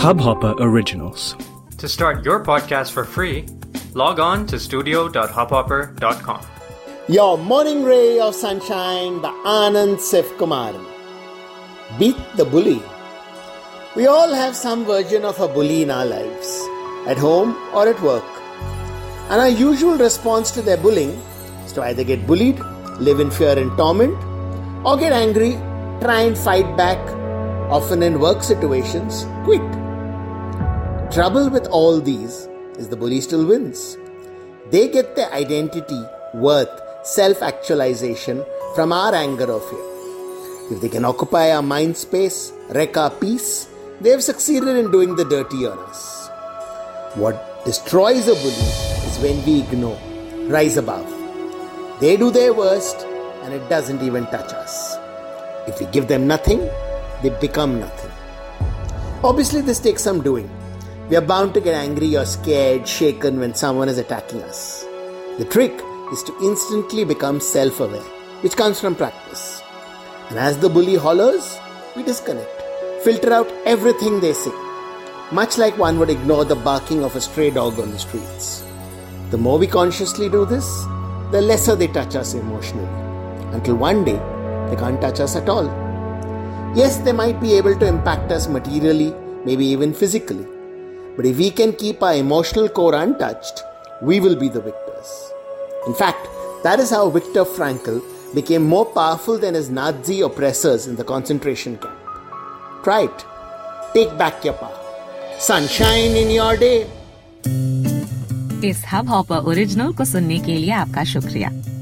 Hubhopper Originals. To start your podcast for free, log on to studio.hubhopper.com. Your morning ray of sunshine by Anand Sivkumaran. Beat the bully. We all have some version of a bully in our lives, at home or at work. And our usual response to their bullying is to either get bullied, live in fear and torment, or get angry, try and fight back, often in work situations, quit. Trouble with all these is the bully still wins. They get their identity, worth, self actualization from our anger or fear. If they can occupy our mind space, wreck our peace, they have succeeded in doing the dirty on us. What destroys a bully is when we ignore, rise above. They do their worst and it doesn't even touch us. If we give them nothing, they become nothing. Obviously, this takes some doing. We are bound to get angry or scared, shaken when someone is attacking us. The trick is to instantly become self aware, which comes from practice. And as the bully hollers, we disconnect, filter out everything they say, much like one would ignore the barking of a stray dog on the streets. The more we consciously do this, the lesser they touch us emotionally, until one day they can't touch us at all. Yes, they might be able to impact us materially, maybe even physically. But if we can keep our emotional core untouched, we will be the victors. In fact, that is how Viktor Frankl became more powerful than his Nazi oppressors in the concentration camp. Try it. Take back your power. Sunshine in your day. इस hub hopper original को सुनने के लिए आपका शुक्रिया